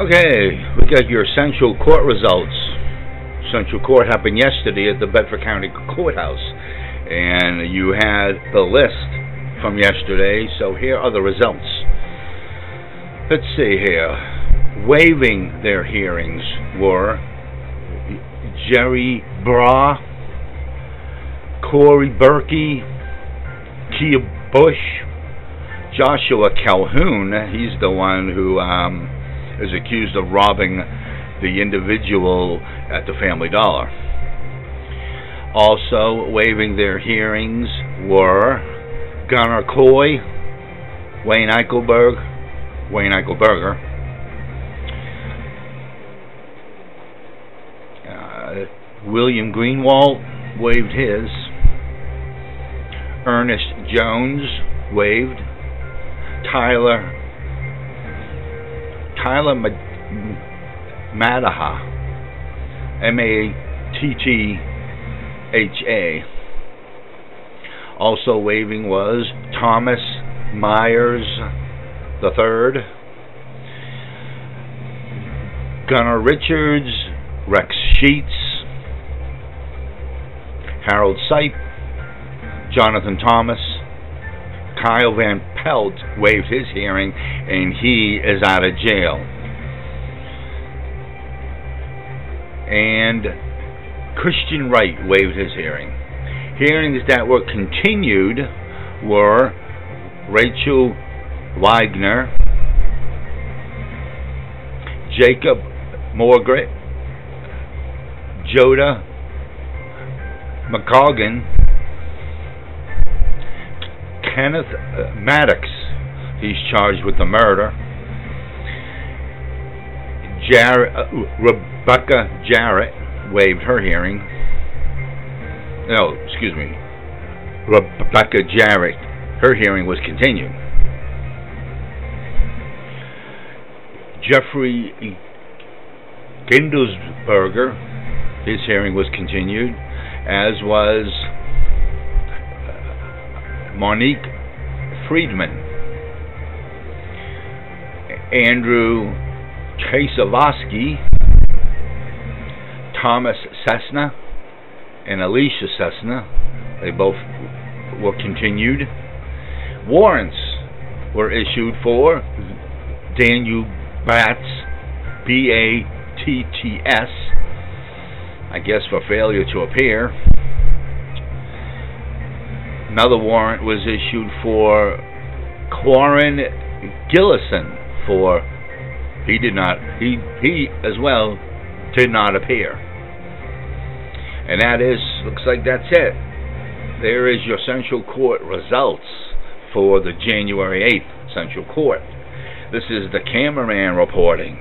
Okay, we got your Central Court results. Central Court happened yesterday at the Bedford County Courthouse, and you had the list from yesterday, so here are the results. Let's see here. Waiving their hearings were Jerry Bra, Corey Berkey, Kia Bush, Joshua Calhoun. He's the one who um, is accused of robbing the individual at the Family Dollar. Also waiving their hearings were Gunnar Coy, Wayne Eichelberg, Wayne Eichelberger, uh, William Greenwald waived his, Ernest Jones waived, Tyler Tyler Madaha, M A T T H A. Also waving was Thomas Myers III, Gunnar Richards, Rex Sheets, Harold Sipe, Jonathan Thomas, Kyle Van Pelt waived his hearing and he is out of jail. And Christian Wright waived his hearing. Hearings that were continued were Rachel Wagner, Jacob Morgret, Joda McColgan, Kenneth uh, Maddox. He's charged with the murder. Jar- uh, Rebecca Jarrett waived her hearing. No, excuse me. Rebecca Jarrett, her hearing was continued. Jeffrey Gindelsberger, his hearing was continued, as was Monique Friedman, Andrew Chasavosky, Thomas Cessna, and Alicia Cessna. They both were continued. Warrants were issued for Daniel Batts, B A T T S, I guess for failure to appear. Another warrant was issued for Corin Gillison for he did not he he as well did not appear. And that is looks like that's it. There is your Central Court results for the January 8th Central Court. This is the cameraman reporting.